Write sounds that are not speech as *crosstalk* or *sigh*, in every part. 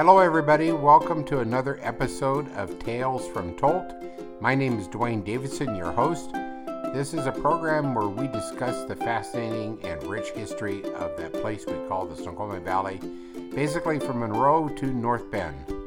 Hello, everybody. Welcome to another episode of Tales from Tolt. My name is Dwayne Davidson, your host. This is a program where we discuss the fascinating and rich history of that place we call the Snoqualmie Valley, basically from Monroe to North Bend.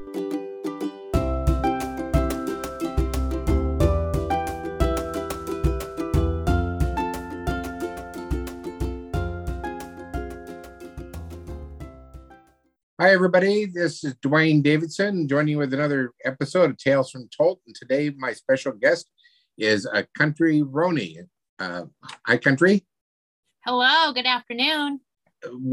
Hi, everybody. This is Dwayne Davidson joining you with another episode of Tales from Tolt. And today, my special guest is a country Roni. Uh, hi, country. Hello, good afternoon.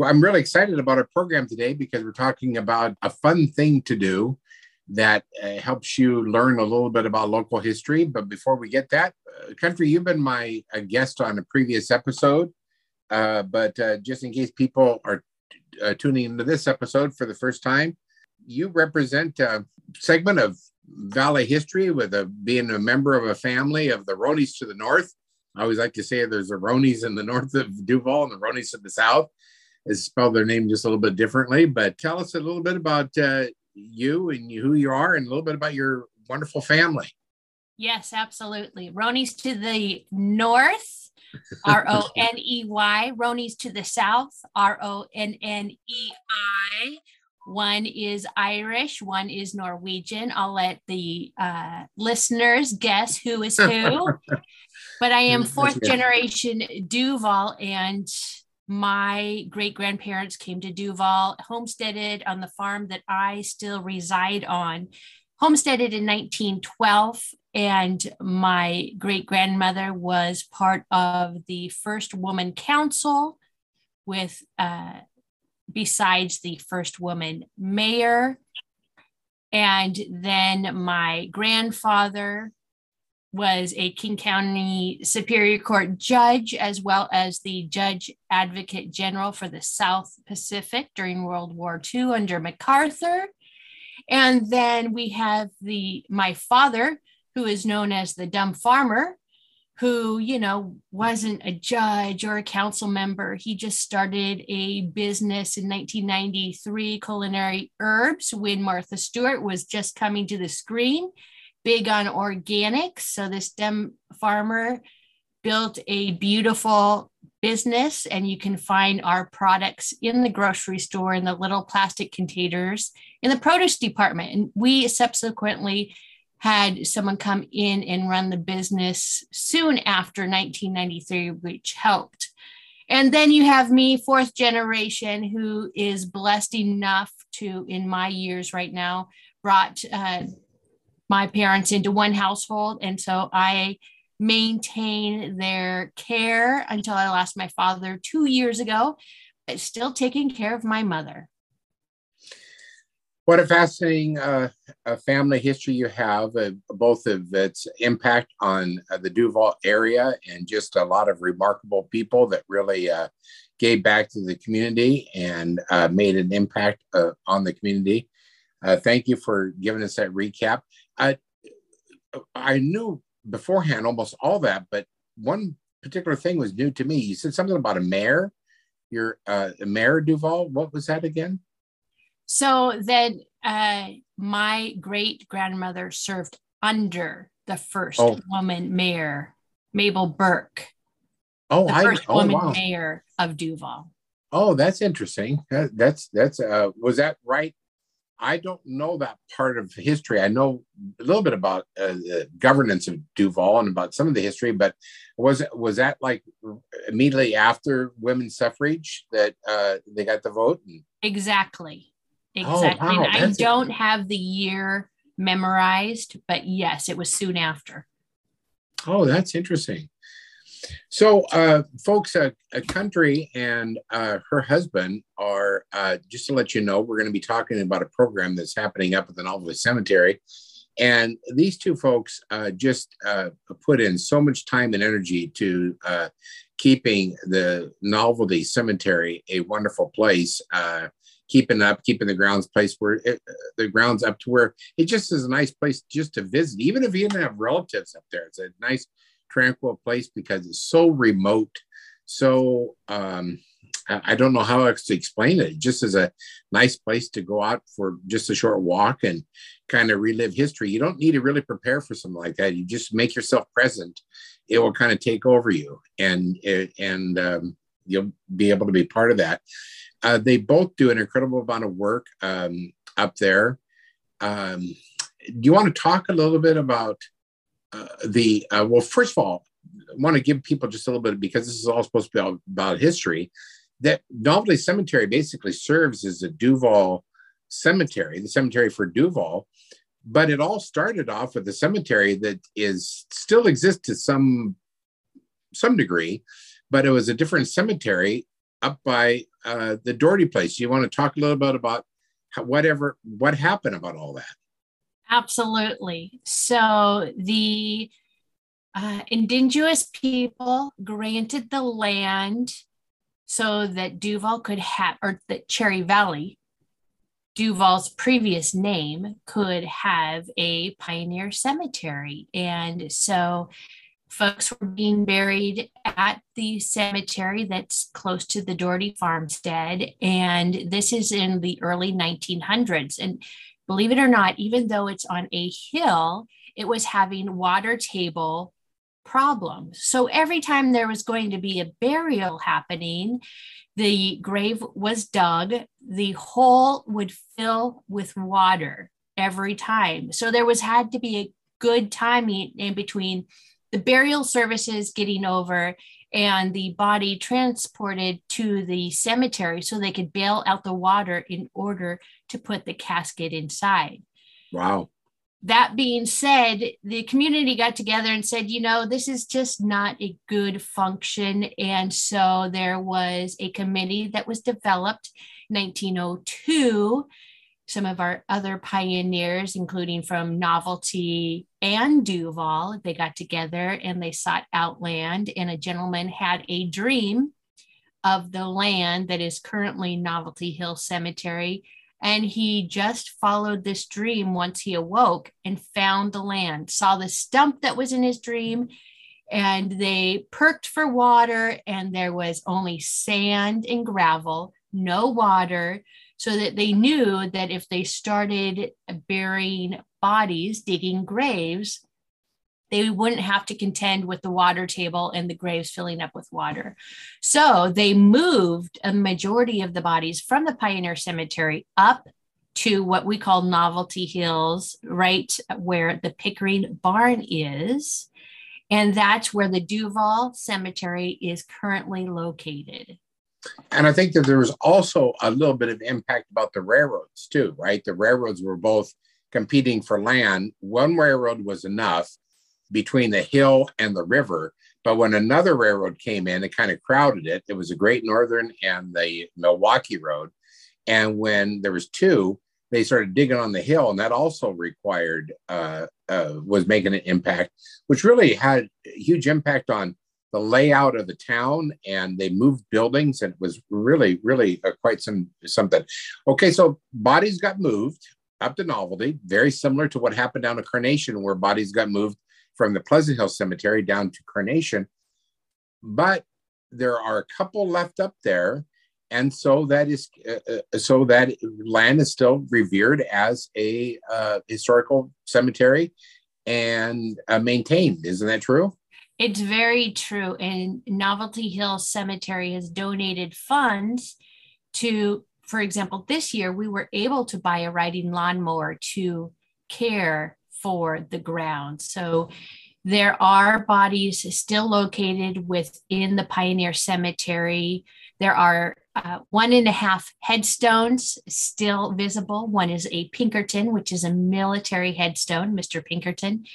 I'm really excited about our program today because we're talking about a fun thing to do that uh, helps you learn a little bit about local history. But before we get that, uh, country, you've been my a guest on a previous episode. Uh, but uh, just in case people are uh, tuning into this episode for the first time, you represent a segment of Valley history with a, being a member of a family of the Ronies to the north. I always like to say there's the Ronies in the north of Duvall and the Ronies in the south. They spell their name just a little bit differently, but tell us a little bit about uh, you and who you are and a little bit about your wonderful family. Yes, absolutely. Ronies to the north, R O N E Y. Ronis to the south, R O N N E I. One is Irish, one is Norwegian. I'll let the uh, listeners guess who is who. *laughs* but I am fourth generation Duvall, and my great grandparents came to Duvall, homesteaded on the farm that I still reside on. Homesteaded in 1912, and my great grandmother was part of the first woman council with uh, besides the first woman mayor. And then my grandfather was a King County Superior Court judge, as well as the judge advocate general for the South Pacific during World War II under MacArthur. And then we have the my father, who is known as the dumb farmer, who, you know, wasn't a judge or a council member. He just started a business in 1993, Culinary Herbs, when Martha Stewart was just coming to the screen, big on organics. So this dumb farmer built a beautiful business, and you can find our products in the grocery store in the little plastic containers in the produce department. And we subsequently had someone come in and run the business soon after 1993, which helped. And then you have me, fourth generation, who is blessed enough to, in my years right now, brought uh, my parents into one household. And so I maintain their care until I lost my father two years ago, but still taking care of my mother. What a fascinating uh, family history you have, uh, both of its impact on uh, the Duvall area and just a lot of remarkable people that really uh, gave back to the community and uh, made an impact uh, on the community. thank you for giving us that recap. I, I knew beforehand almost all that, but one particular thing was new to me. You said something about a mayor. Your uh, mayor Duvall. What was that again? So then uh, my great grandmother served under the first oh. woman mayor, Mabel Burke. Oh, the I, first oh, woman wow. mayor of Duvall. Oh, that's interesting. That, that's that's uh, was that right? I don't know that part of history. I know a little bit about uh, the governance of Duvall and about some of the history, but was was that like immediately after women's suffrage that uh, they got the vote? Exactly. Exactly. Oh, wow. I don't have the year memorized, but yes, it was soon after. Oh, that's interesting. So, uh, folks, a, a country and uh, her husband are, uh, just to let you know, we're going to be talking about a program that's happening up at the Novelty Cemetery. And these two folks uh, just uh, put in so much time and energy to uh, keeping the Novelty Cemetery a wonderful place keeping up, keeping the grounds place where it, the grounds up to where it just is a nice place just to visit. Even if you didn't have relatives up there, it's a nice, tranquil place because it's so remote, so um, I don't know how else to explain it. Just as a nice place to go out for just a short walk and kind of relive history. You don't need to really prepare for something like that. You just make yourself present. It will kind of take over you, and and um, you'll be able to be part of that. Uh, they both do an incredible amount of work um, up there. Um, do you want to talk a little bit about uh, the? Uh, well, first of all, I want to give people just a little bit because this is all supposed to be about, about history. That Novelty Cemetery basically serves as a Duvall cemetery, the cemetery for Duvall, but it all started off with a cemetery that is still exists to some some degree, but it was a different cemetery up by uh, the Dougherty place. You want to talk a little bit about whatever what happened about all that? Absolutely. So the uh, indigenous people granted the land so that Duvall could have, or that Cherry Valley, Duvall's previous name, could have a pioneer cemetery. And so folks were being buried at the cemetery that's close to the Dougherty farmstead. And this is in the early 1900s. And believe it or not, even though it's on a hill, it was having water table problems. So every time there was going to be a burial happening, the grave was dug, the hole would fill with water every time. So there was had to be a good timing in between the burial services getting over and the body transported to the cemetery so they could bail out the water in order to put the casket inside. Wow. That being said, the community got together and said, you know, this is just not a good function. And so there was a committee that was developed 1902 some of our other pioneers, including from Novelty and Duvall, they got together and they sought out land. And a gentleman had a dream of the land that is currently Novelty Hill Cemetery. And he just followed this dream once he awoke and found the land, saw the stump that was in his dream. And they perked for water, and there was only sand and gravel, no water so that they knew that if they started burying bodies, digging graves, they wouldn't have to contend with the water table and the graves filling up with water. So they moved a majority of the bodies from the Pioneer Cemetery up to what we call Novelty Hills, right where the Pickering Barn is. And that's where the Duvall Cemetery is currently located. And I think that there was also a little bit of impact about the railroads too, right? The railroads were both competing for land. One railroad was enough between the hill and the river. But when another railroad came in, it kind of crowded it. It was the Great Northern and the Milwaukee Road. And when there was two, they started digging on the hill, and that also required uh, uh, was making an impact, which really had a huge impact on the layout of the town and they moved buildings and it was really really uh, quite some something. Okay so bodies got moved up to novelty very similar to what happened down to carnation where bodies got moved from the pleasant hill cemetery down to carnation. But there are a couple left up there and so that is uh, uh so that land is still revered as a uh, historical cemetery and uh, maintained. Isn't that true it's very true. And Novelty Hill Cemetery has donated funds to, for example, this year we were able to buy a riding lawnmower to care for the ground. So there are bodies still located within the Pioneer Cemetery. There are uh, one and a half headstones still visible. One is a Pinkerton, which is a military headstone, Mr. Pinkerton,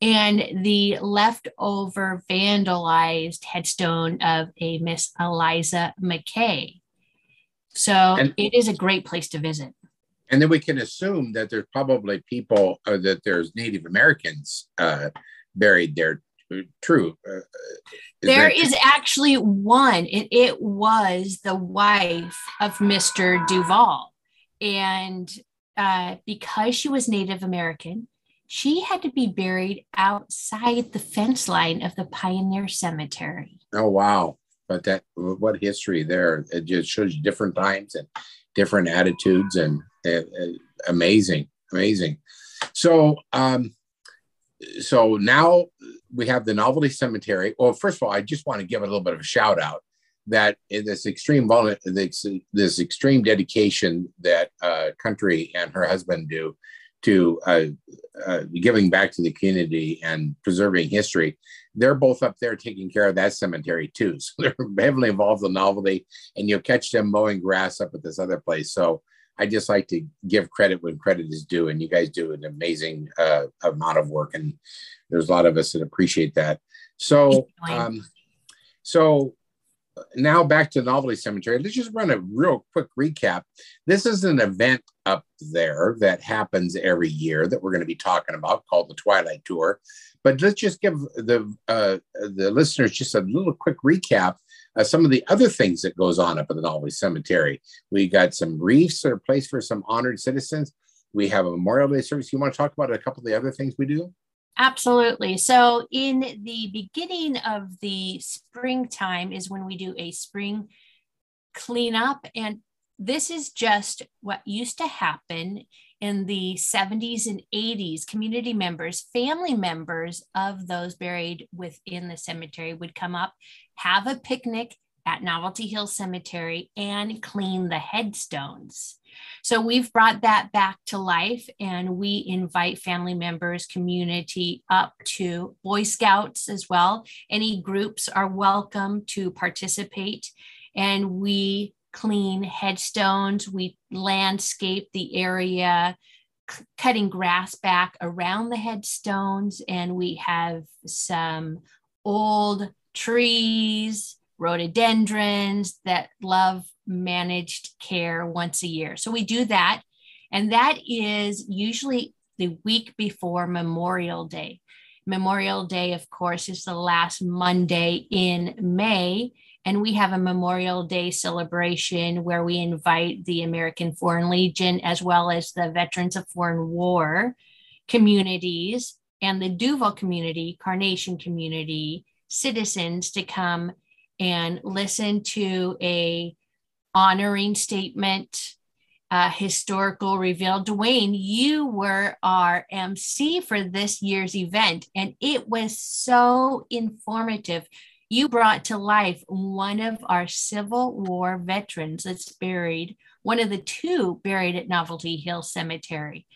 and the leftover vandalized headstone of a Miss Eliza McKay. So and, it is a great place to visit. And then we can assume that there's probably people, uh, that there's Native Americans uh, buried there. True. Uh, is there is actually one. It, it was the wife of Mr. Duvall. And uh, because she was Native American, she had to be buried outside the fence line of the Pioneer Cemetery. Oh, wow. but that what history there? It just shows you different times and different attitudes, and uh, amazing, amazing. So, um, so now we have the Novelty Cemetery. Well, first of all, I just want to give a little bit of a shout out that this extreme this, this extreme dedication that uh, Country and her husband do to uh, uh, giving back to the community and preserving history. They're both up there taking care of that cemetery too. *laughs* So they're heavily involved in novelty, and you'll catch them mowing grass up at this other place. So I just like to give credit when credit is due, and you guys do an amazing uh, amount of work, and there's a lot of us that appreciate that. So, um, so now back to the Novelty Cemetery. Let's just run a real quick recap. This is an event up there that happens every year that we're going to be talking about called the Twilight Tour. But let's just give the uh, the listeners just a little quick recap some of the other things that goes on up at the Novelty Cemetery. We got some wreaths that are placed for some honored citizens. We have a Memorial Day service. You want to talk about a couple of the other things we do? Absolutely. So, in the beginning of the springtime is when we do a spring cleanup. And this is just what used to happen in the 70s and 80s. Community members, family members of those buried within the cemetery would come up, have a picnic at Novelty Hill Cemetery, and clean the headstones. So we've brought that back to life and we invite family members, community up to Boy Scouts as well. Any groups are welcome to participate. And we clean headstones, we landscape the area, c- cutting grass back around the headstones, and we have some old trees, rhododendrons that love managed care once a year. So we do that. And that is usually the week before Memorial Day. Memorial Day, of course, is the last Monday in May. And we have a Memorial Day celebration where we invite the American Foreign Legion as well as the Veterans of Foreign War communities and the Duvall community, Carnation community, citizens to come and listen to a honoring statement, uh, historical reveal. Dwayne, you were our MC for this year's event, and it was so informative. You brought to life one of our Civil War veterans that's buried, one of the two buried at Novelty Hill Cemetery.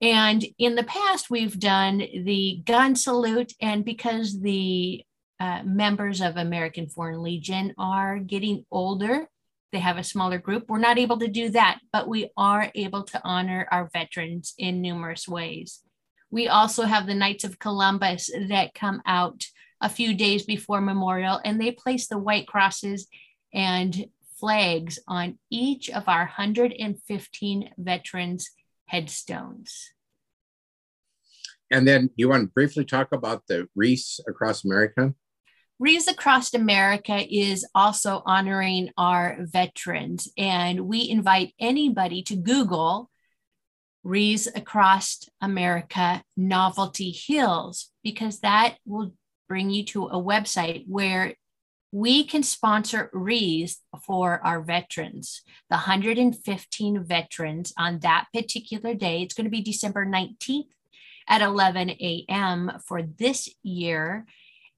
And in the past, we've done the gun salute, and because the uh, members of American Foreign Legion are getting older, they have a smaller group. We're not able to do that, but we are able to honor our veterans in numerous ways. We also have the Knights of Columbus that come out a few days before Memorial and they place the white crosses and flags on each of our 115 veterans' headstones. And then you want to briefly talk about the wreaths across America? Wreaths Across America is also honoring our veterans, and we invite anybody to Google Wreaths Across America Novelty Hills because that will bring you to a website where we can sponsor wreaths for our veterans, the 115 veterans on that particular day. It's going to be December 19th at 11 a.m. for this year.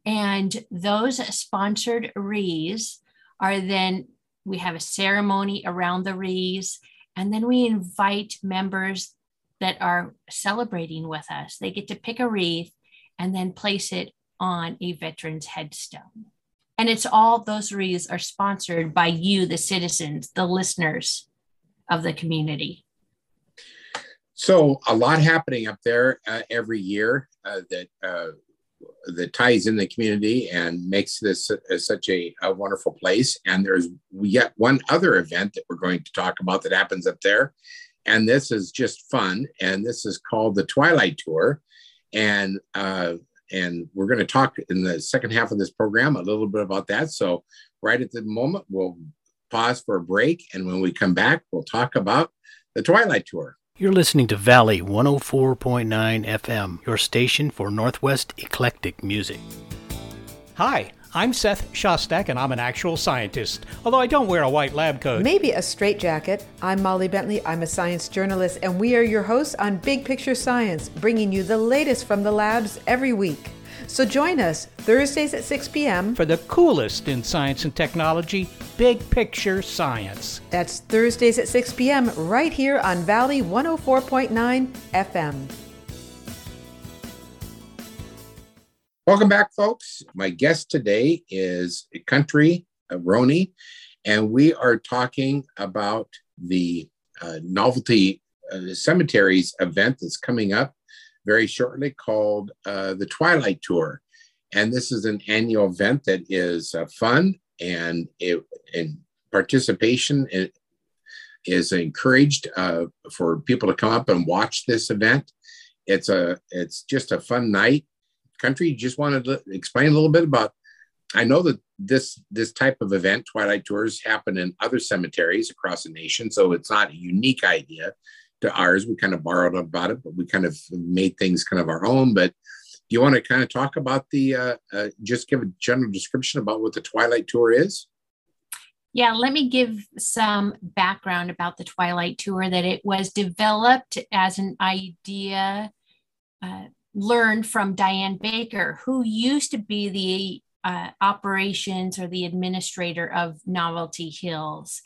And those sponsored wreaths are then, we have a ceremony around the wreaths, and then we invite members that are celebrating with us. They get to pick a wreath and then place it on a veteran's headstone. And it's all those wreaths are sponsored by you, the citizens, the listeners of the community. So, a lot happening up there uh, every year uh, that uh, that ties in the community and makes this a, such a, a, wonderful place. And there's yet one other event that we're going to talk about that happens up there. And this is just fun. And this is called the Twilight Tour. And uh, and we're going to talk in the second half of this program a little bit about that. So right at the moment, we'll pause for a break. And when we come back, we'll talk about the Twilight Tour. You're listening to Valley 104.9 FM, your station for Northwest eclectic music. Hi, I'm Seth Shostak, and I'm an actual scientist, although I don't wear a white lab coat. Maybe a straitjacket. I'm Molly Bentley. I'm a science journalist, and we are your hosts on Big Picture Science, bringing you the latest from the labs every week. So join us Thursdays at 6 p.m. for the coolest in science and technology, Big Picture Science. That's Thursdays at 6 p.m. right here on Valley 104.9 FM. Welcome back, folks. My guest today is Country Roney, and we are talking about the uh, Novelty uh, Cemeteries event that's coming up very shortly called uh, the Twilight Tour. And this is an annual event that is uh, fun and, it, and participation is encouraged uh, for people to come up and watch this event. It's a it's just a fun night. Country, just wanted to explain a little bit about. I know that this this type of event, Twilight Tours, happen in other cemeteries across the nation, so it's not a unique idea to ours. We kind of borrowed about it, but we kind of made things kind of our own. But do you want to kind of talk about the, uh, uh, just give a general description about what the Twilight Tour is? Yeah, let me give some background about the Twilight Tour that it was developed as an idea uh, learned from Diane Baker, who used to be the uh, operations or the administrator of Novelty Hills.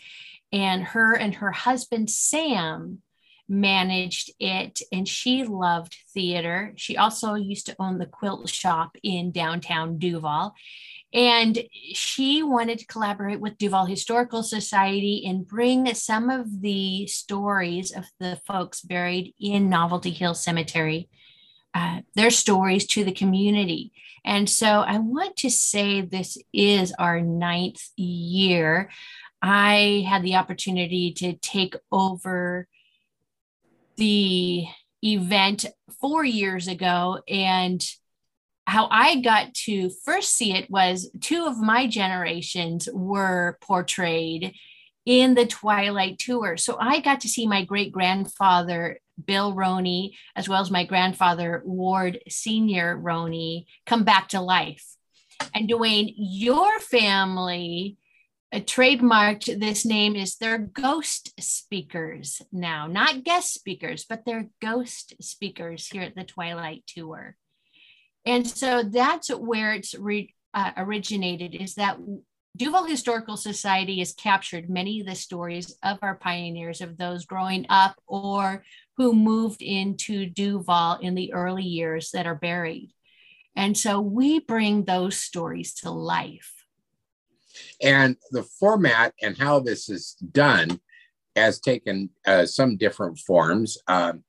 And her and her husband, Sam, managed it and she loved theater. She also used to own the quilt shop in downtown Duvall. And she wanted to collaborate with Duvall Historical Society and bring some of the stories of the folks buried in Novelty Hill Cemetery, uh, their stories to the community. And so I want to say this is our ninth year. I had the opportunity to take over the event four years ago and how I got to first see it was two of my generations were portrayed in the Twilight Tour. So I got to see my great grandfather, Bill Roney, as well as my grandfather, Ward Senior Roney, come back to life. And Dwayne, your family trademarked this name is they're ghost speakers now, not guest speakers, but they're ghost speakers here at the Twilight Tour. And so that's where it's re, uh, originated is that Duvall Historical Society has captured many of the stories of our pioneers, of those growing up or who moved into Duvall in the early years that are buried. And so we bring those stories to life. And the format and how this is done has taken uh, some different forms. Um,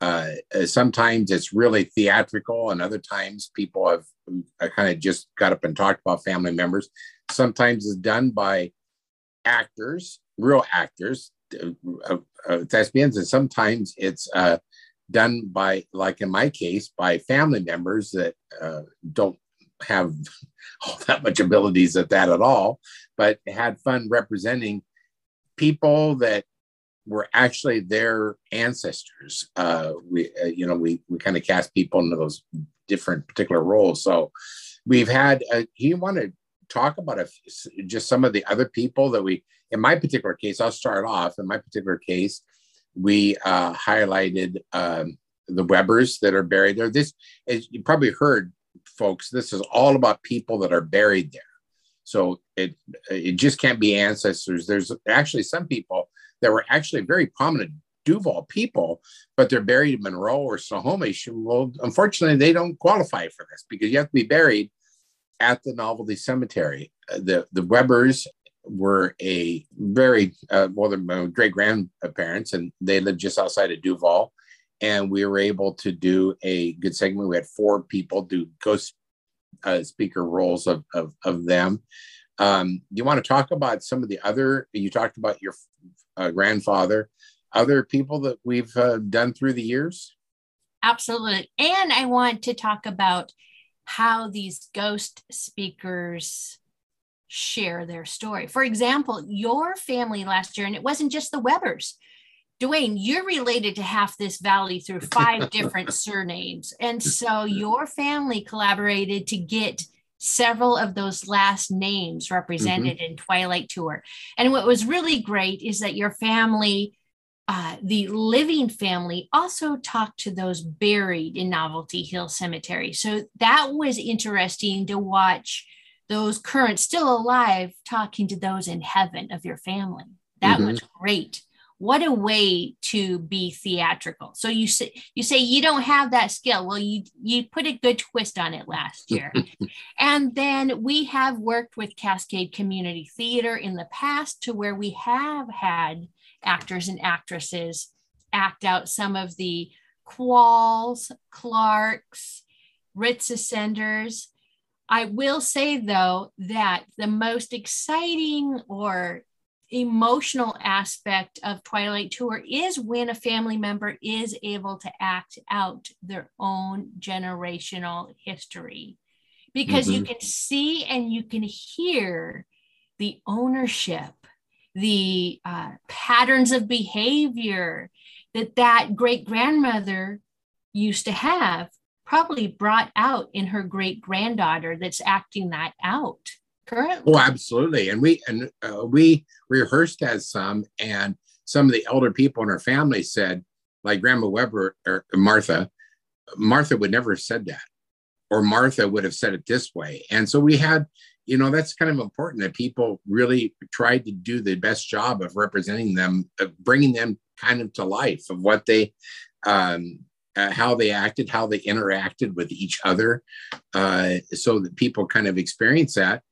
uh, uh, sometimes it's really theatrical, and other times people have uh, kind of just got up and talked about family members. Sometimes it's done by actors, real actors, uh, uh, thespians, and sometimes it's done by, like in my case, by family members that don't have all that much abilities at that at all, but had fun representing people that were actually their ancestors. Uh, we, uh, you know, we we kind of cast people into those different particular roles. So we've had. Uh, you want to talk about a, just some of the other people that we? In my particular case, I'll start off. In my particular case, we uh, highlighted um, the Webbers that are buried there. This, as you probably heard, folks, this is all about people that are buried there. So it it just can't be ancestors. There's actually some people that were actually very prominent Duvall people, but they're buried in Monroe or Snohomish. Well, unfortunately, they don't qualify for this because you have to be buried at the Novelty Cemetery. Uh, the the Webbers were a very uh, well, they're great grandparents, and they lived just outside of Duvall and we were able to do a good segment. We had four people do ghost uh, speaker roles of, of, of them. Um, you want to talk about some of the other, you talked about your uh, grandfather, other people that we've uh, done through the years? Absolutely. And I want to talk about how these ghost speakers share their story. For example, your family last year, and it wasn't just the Webbers, Dwayne, you're related to half this valley through five *laughs* different surnames. And so your family collaborated to get several of those last names represented mm-hmm. in Twilight Tour. And what was really great is that your family, uh, the living family, also talked to those buried in Novelty Hill Cemetery. So that was interesting to watch those current still alive talking to those in heaven of your family. That mm-hmm. was great what a way to be theatrical. So you say you say you don't have that skill. Well you you put a good twist on it last year. *laughs* And then we have worked with cascade community theater in the past to where we have had actors and actresses act out some of the qualls clarks ritz ascenders. I will say though that the most exciting or emotional aspect of Twilight Tour is when a family member is able to act out their own generational history because mm-hmm. you can see and you can hear the ownership, the uh, patterns of behavior that that great grandmother used to have probably brought out in her great granddaughter that's acting that out currently. Oh, absolutely. And we and uh, we rehearsed as some, and some of the elder people in our family said, like Grandma Weber or Martha, Martha would never have said that, or Martha would have said it this way. And so we had, you know, that's kind of important that people really tried to do the best job of representing them, of bringing them kind of to life of what they. Um, uh, how they acted, how they interacted with each other, uh, so that people kind of experience that.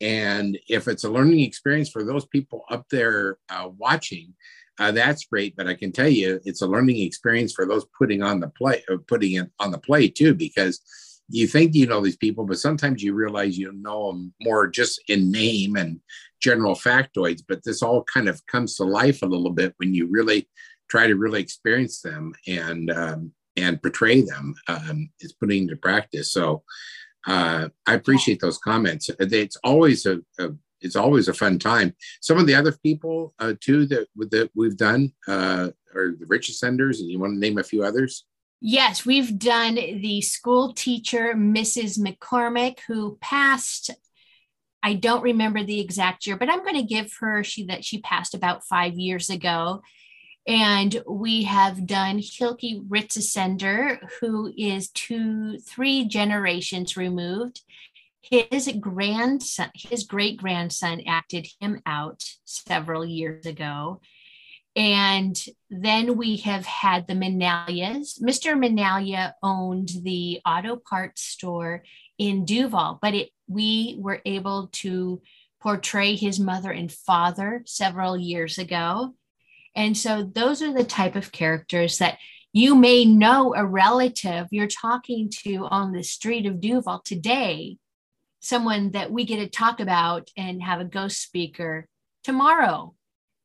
And if it's a learning experience for those people up there uh, watching, uh, that's great. But I can tell you, it's a learning experience for those putting on the play, uh, putting it on the play too, because you think you know these people, but sometimes you realize you know them more just in name and general factoids. But this all kind of comes to life a little bit when you really try to really experience them and um, and portray them. Um, is putting into practice. So uh, I appreciate those comments. It's always a, a, it's always a fun time. Some of the other people uh, too that that we've done uh, are the Rich Ascenders, and you want to name a few others. Yes, we've done the school teacher, Mrs. McCormick, who passed. I don't remember the exact year, but I'm going to give her she that she passed about five years ago. And we have done Hilke Ritzesender, who is two, three generations removed. His grandson, his great grandson acted him out several years ago. And then we have had the Manalias. Mr. Manalia owned the auto parts store in Duvall, but it, we were able to portray his mother and father several years ago. And so those are the type of characters that you may know a relative you're talking to on the street of Duvall today, someone that we get to talk about and have a ghost speaker tomorrow.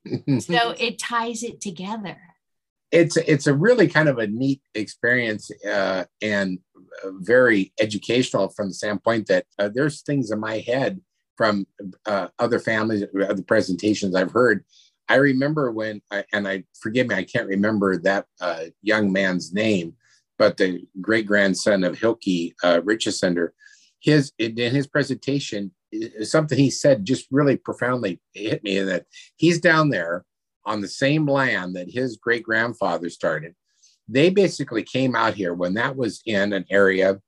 *laughs* so it ties it together. It's it's a really kind of a neat experience uh, and very educational from the standpoint that uh, there's things in my head from uh, other families, other presentations I've heard I remember when, I, and I forgive me, I can't remember that uh, young man's name, but the great grandson of Hilke uh, Richesender, his in his presentation, something he said just really profoundly hit me. That he's down there on the same land that his great grandfather started. They basically came out here when that was in an area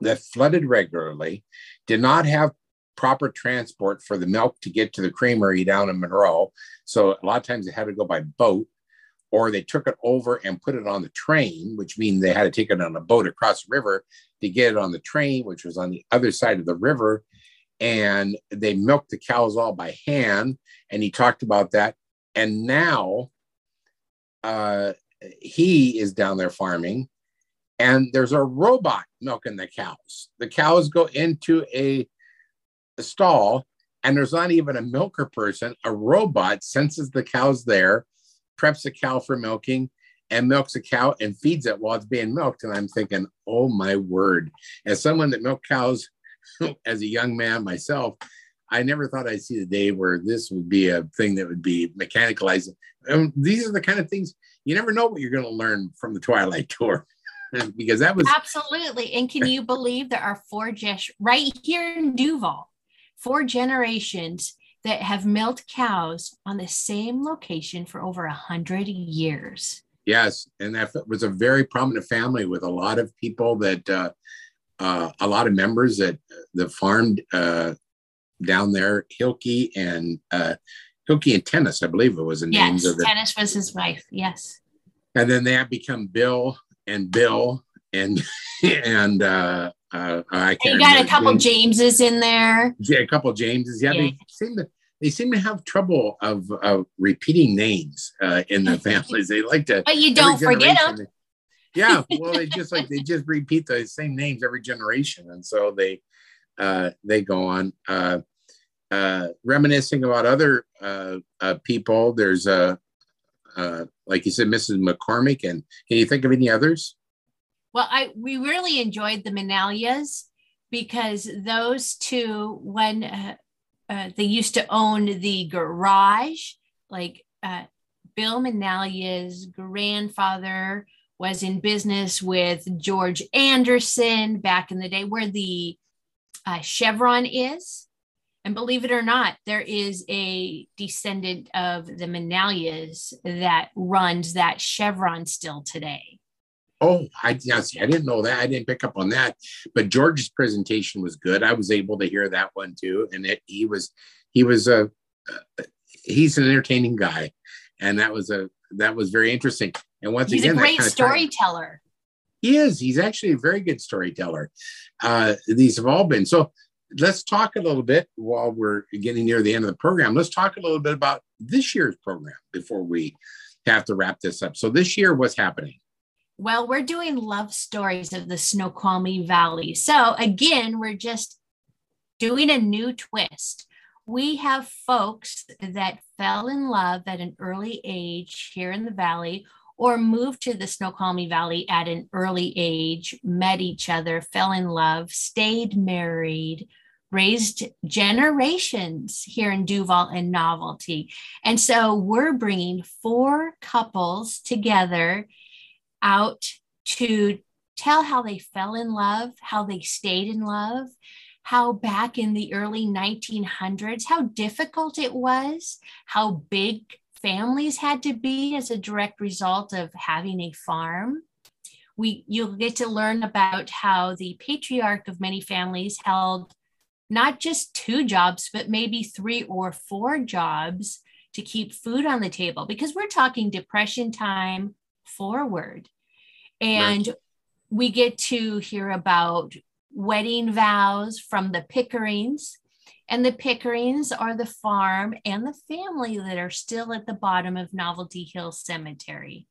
that flooded regularly, did not have proper transport for the milk to get to the creamery down in Monroe. So a lot of times they had to go by boat or they took it over and put it on the train, which means they had to take it on a boat across the river to get it on the train, which was on the other side of the river. And they milked the cows all by hand. And he talked about that. And now uh, he is down there farming and there's a robot milking the cows. The cows go into a stall and there's not even a milker person. A robot senses the cow's there, preps a cow for milking, and milks a cow and feeds it while it's being milked. And I'm thinking, oh my word. As someone that milked cows *laughs* as a young man myself, I never thought I'd see the day where this would be a thing that would be mechanicalized. And these are the kind of things you never know what you're going to learn from the Twilight *laughs* Tour. because that was absolutely. And can you believe there are four just right here in Duvall, four generations that have milked cows on the same location for over a hundred years. Yes, and that was a very prominent family with a lot of people that, uh, uh, a lot of members that the farmed uh, down there, Hilke and uh, Hilke and Tennis, I believe it was the yes, names of the. Tennis was his wife. Yes. And then they have become Bill and Bill and *laughs* and uh, uh, I can't. You got a couple Jameses in there. Yeah, a couple Jameses. Yeah, yeah, they seem to they seem to have trouble of uh, repeating names uh, in the *laughs* families. They like to. But you don't forget them. yeah, well, they just like *laughs* they just repeat the same names every generation, and so they uh, they go on. Uh, uh, reminiscing about other uh, uh, people. There's a, uh, like you said, Mrs. McCormick, and can you think of any others? Well, I we really enjoyed the Manalias because those two, when uh, uh, they used to own the garage, like uh, Bill Manalia's grandfather was in business with George Anderson back in the day, where the uh, Chevron is. And believe it or not, there is a descendant of the Manalias that runs that Chevron still today. Oh, I I didn't know that. I didn't pick up on that. But George's presentation was good. I was able to hear that one too, and it he was he was a uh, he's an entertaining guy, and that was a that was very interesting. And once he's again, a great storyteller. He is. He's actually a very good storyteller. Uh, these have all been so let's talk a little bit while we're getting near the end of the program. Let's talk a little bit about this year's program before we have to wrap this up. So, this year, what's happening? Well, we're doing love stories of the Snoqualmie Valley. So, again, we're just doing a new twist. We have folks that fell in love at an early age here in the valley or moved to the Snoqualmie Valley at an early age, met each other, fell in love, stayed married, raised generations here in Duvall and Novelty. And so we're bringing four couples together out to tell how they fell in love, how they stayed in love, how back in the early 1900s, how difficult it was, how big families had to be as a direct result of having a farm. We, you'll get to learn about how the patriarch of many families held not just two jobs, but maybe three or four jobs to keep food on the table because we're talking depression time forward. And right. we get to hear about wedding vows from the Pickerings. And the Pickerings are the farm and the family that are still at the bottom of Novelty Hill Cemetery.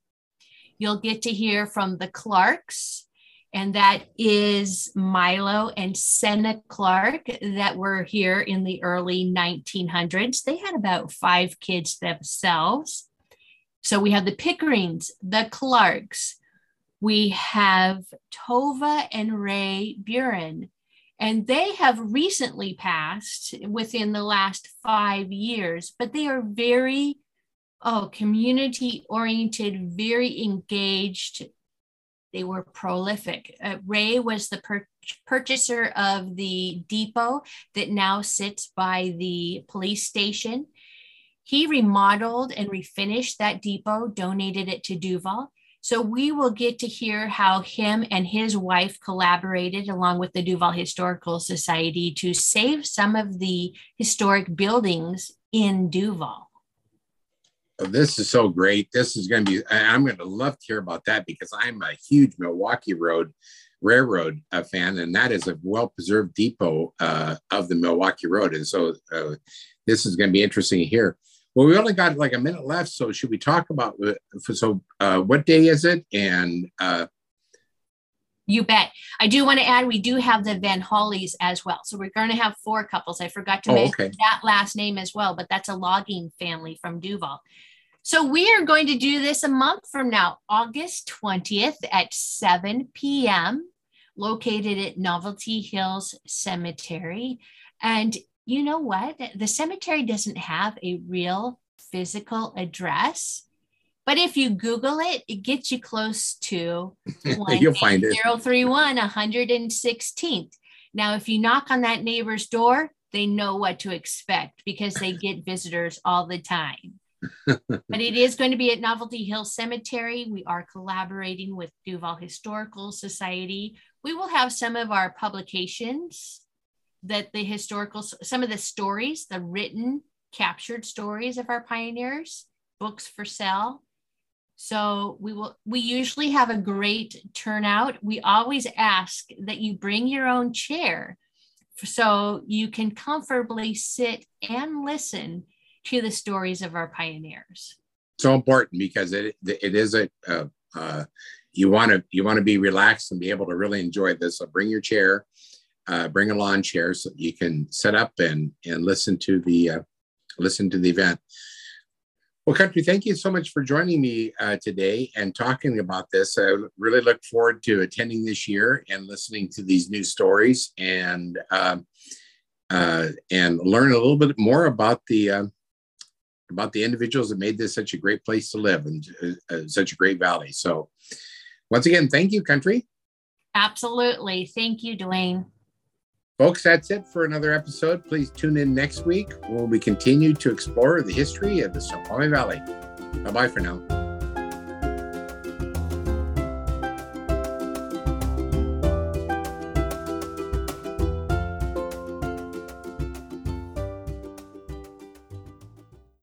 You'll get to hear from the Clarks, and that is Milo and Senna Clark that were here in the early 1900s. They had about five kids themselves. So we have the Pickerings, the Clarks, we have Tova and Ray Buren, and they have recently passed within the last five years, but they are very oh, community oriented, very engaged they were prolific. Uh, Ray was the pur- purchaser of the depot that now sits by the police station. He remodeled and refinished that depot, donated it to Duvall. So we will get to hear how him and his wife collaborated along with the Duvall Historical Society to save some of the historic buildings in Duvall this is so great. This is going to be, I'm going to love to hear about that because I'm a huge Milwaukee Road Railroad uh, fan, and that is a well preserved depot uh, of the Milwaukee Road. And so uh, this is going to be interesting to hear. Well, we only got like a minute left, so should we talk about uh, so uh, what day is it? And uh, you bet. I do want to add we do have the Van Hollies as well. So we're going to have four couples. I forgot to oh, mention okay. that last name as well, but that's a logging family from Duvall. So we are going to do this a month from now, August 20th at 7 p.m., located at Novelty Hills Cemetery. And you know what? The cemetery doesn't have a real physical address, But if you Google it, it gets you close to *laughs* You'll find it. 031 116th. Now, if you knock on that neighbor's door, they know what to expect because they get *laughs* visitors all the time. *laughs* but it is going to be at Novelty Hill Cemetery. We are collaborating with Duvall Historical Society. We will have some of our publications that the historical, some of the stories, the written, captured stories of our pioneers, books for sale. So we will we usually have a great turnout. We always ask that you bring your own chair so you can comfortably sit and listen to the stories of our pioneers. So important because it it is a uh, uh, you want to you want to be relaxed and be able to really enjoy this. So bring your chair, uh, bring a lawn chair so you can set up and and listen to the uh, listen to the event. Well, Country, thank you so much for joining me uh, today and talking about this. I really look forward to attending this year and listening to these new stories and um, uh, and learn a little bit more about the uh, about the individuals that made this such a great place to live and uh, uh, such a great valley. So, once again, thank you, Country. Absolutely, thank you, Dwayne. Folks, that's it for another episode. Please tune in next week when we continue to explore the history of the Snoqualmie Valley. Bye bye for now.